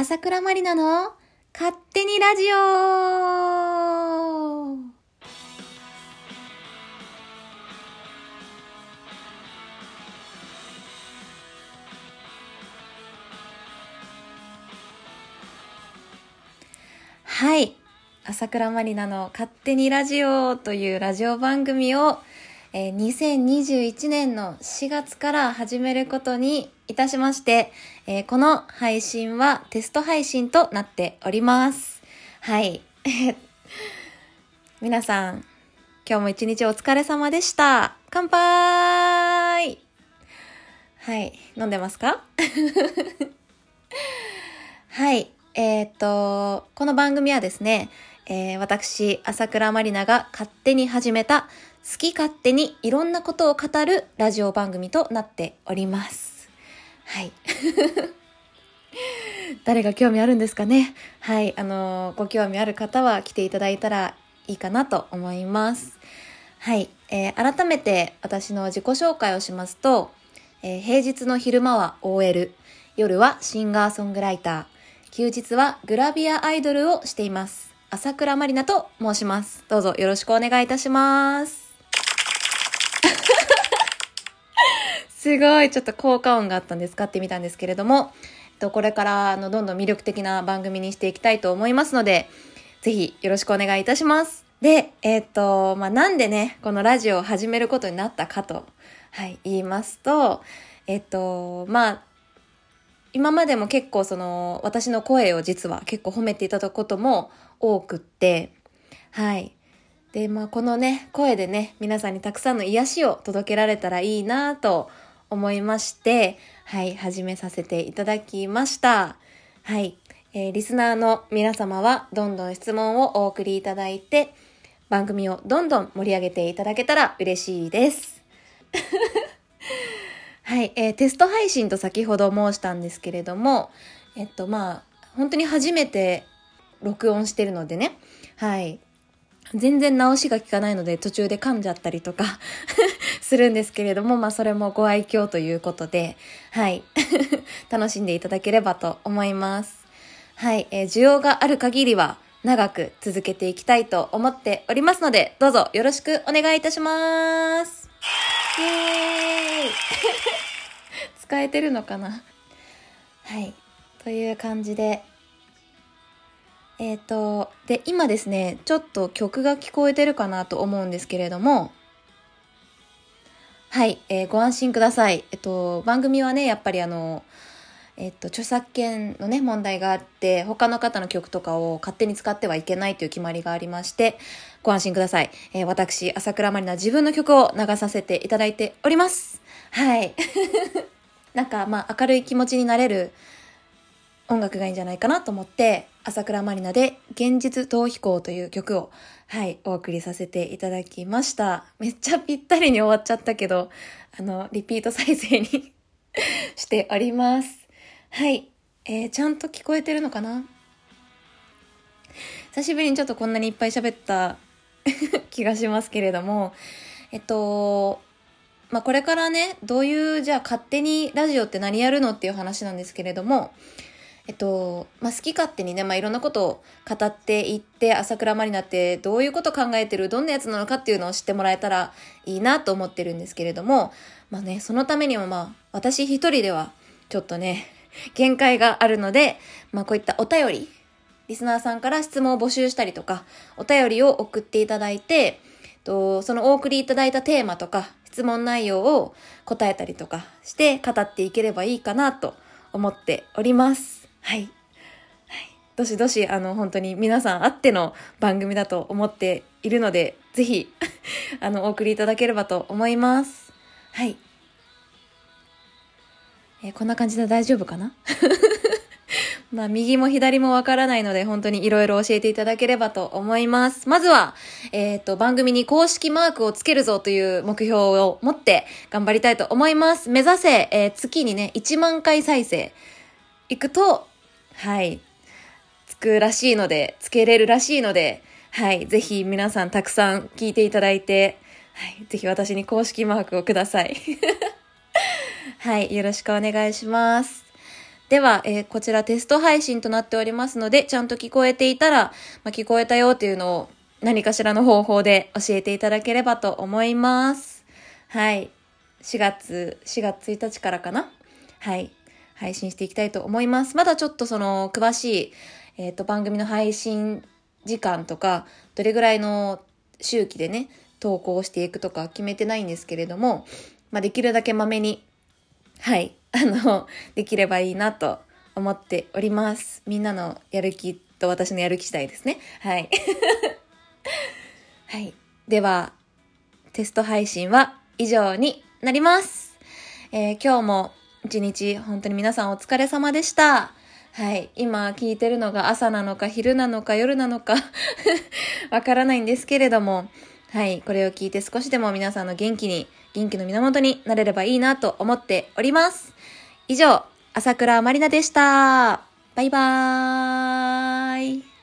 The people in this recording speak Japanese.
朝倉まりなの勝手にラジオはい。朝倉まりなの勝手にラジオというラジオ番組を、えー2021年の4月から始めることにいたしまして、えーこの配信はテスト配信となっております。はい。皆さん、今日も一日お疲れ様でした。乾杯はい。飲んでますか? はい。えっ、と、この番組はですね、えー私、朝倉まりなが勝手に始めた、好き勝手にいろんなことを語るラジオ番組となっております。はい。誰が興味あるんですかね？はい。あのご興味ある方は来ていただいたらいいかなと思います。はい。えー改めて私の自己紹介をしますと、えー平日の昼間は OL、夜はシンガーソングライター、休日はグラビアアイドルをしています。朝倉まりなと申します。どうぞよろしくお願いいたします。すごい、ちょっと効果音があったんで使ってみたんですけれども、えっとこれからのどんどん魅力的な番組にしていきたいと思いますので、ぜひよろしくお願いいたします。で、えっと、まあ、なんでね、このラジオを始めることになったかと、はい、言いますと、えっと、まあ、今までも結構その、私の声を実は結構褒めていただくことも多くって、はい。で、まあ、このね、声でね、皆さんにたくさんの癒しを届けられたらいいなと思いまして、はい、始めさせていただきました。はい。えーリスナーの皆様はどんどん質問をお送りいただいて、番組をどんどん盛り上げていただけたら嬉しいです。はい、えーテスト配信と先ほど申したんですけれども、えっとまあ、本当に初めて録音してるのでね、はい。全然直しが効かないので途中で噛んじゃったりとかするんですけれども、まあそれもご愛嬌ということで、はい。楽しんでいただければと思います。はい、えー需要がある限りは長く続けていきたいと思っておりますので、どうぞよろしくお願いいたします。イエーイ 使えてるのかな？はい。という感じで、えっ、と、で、今ですね、ちょっと曲が聞こえてるかなと思うんですけれども、はい、えーご安心ください。えっと、番組はね、やっぱりあの、えっと、著作権のね、問題があって、他の方の曲とかを勝手に使ってはいけないという決まりがありまして、ご安心ください。えー私、朝倉まりな自分の曲を流させていただいております。はい。なんか、まあ、明るい気持ちになれる音楽がいいんじゃないかなと思って、朝倉まりなで現実逃避行という曲を、はい、お送りさせていただきました。めっちゃぴったりに終わっちゃったけど、あの、リピート再生に しております。はい。えー、ちゃんと聞こえてるのかな？久しぶりにちょっとこんなにいっぱい喋った 気がしますけれども、えっと、まあ、これからね、どういう、じゃあ勝手にラジオって何やるのっていう話なんですけれども、えっと、まあ、好き勝手にね、まあ、いろんなことを語っていって、朝倉まりなってどういうこと考えてる、どんなやつなのかっていうのを知ってもらえたらいいなと思ってるんですけれども、まあね、そのためにもまあ、私一人ではちょっとね、限界があるので、まあ、こういったお便り、リスナーさんから質問を募集したりとか、お便りを送っていただいて、とそのお送りいただいたテーマとか、質問内容を答えたりとかして語っていければいいかなと思っております。はい。はい。どしどし、あの、本当に皆さんあっての番組だと思っているので、ぜひ、あの、お送りいただければと思います。はい。えーこんな感じで大丈夫かな？まあ、右も左もわからないので、本当にいろいろ教えていただければと思います。まずは、えっ、と、番組に公式マークをつけるぞという目標を持って頑張りたいと思います。目指せ、えー月にね、1万回再生いくと、はい、つくらしいので、つけれるらしいので、はい、ぜひ皆さんたくさん聞いていただいて、はい、ぜひ私に公式マークをください。はい、よろしくお願いします。では、えー、こちらテスト配信となっておりますので、ちゃんと聞こえていたら、まあ、聞こえたよっていうのを何かしらの方法で教えていただければと思います。はい。4月、4月1日からかなはい。配信していきたいと思います。まだちょっとその、詳しい、えっ、ー、と、番組の配信時間とか、どれぐらいの周期でね、投稿していくとか決めてないんですけれども、まあ、できるだけまめに、はい、あの、できればいいなと思っております。みんなのやる気と私のやる気次第ですね。はい。はい。では、テスト配信は以上になります。えー、今日も一日本当に皆さんお疲れ様でした。はい。今聞いてるのが朝なのか昼なのか夜なのか わからないんですけれども、はい。これを聞いて少しでも皆さんの元気に、元気の源になれればいいなと思っております。以上、朝倉まりなでした。バイバーイ。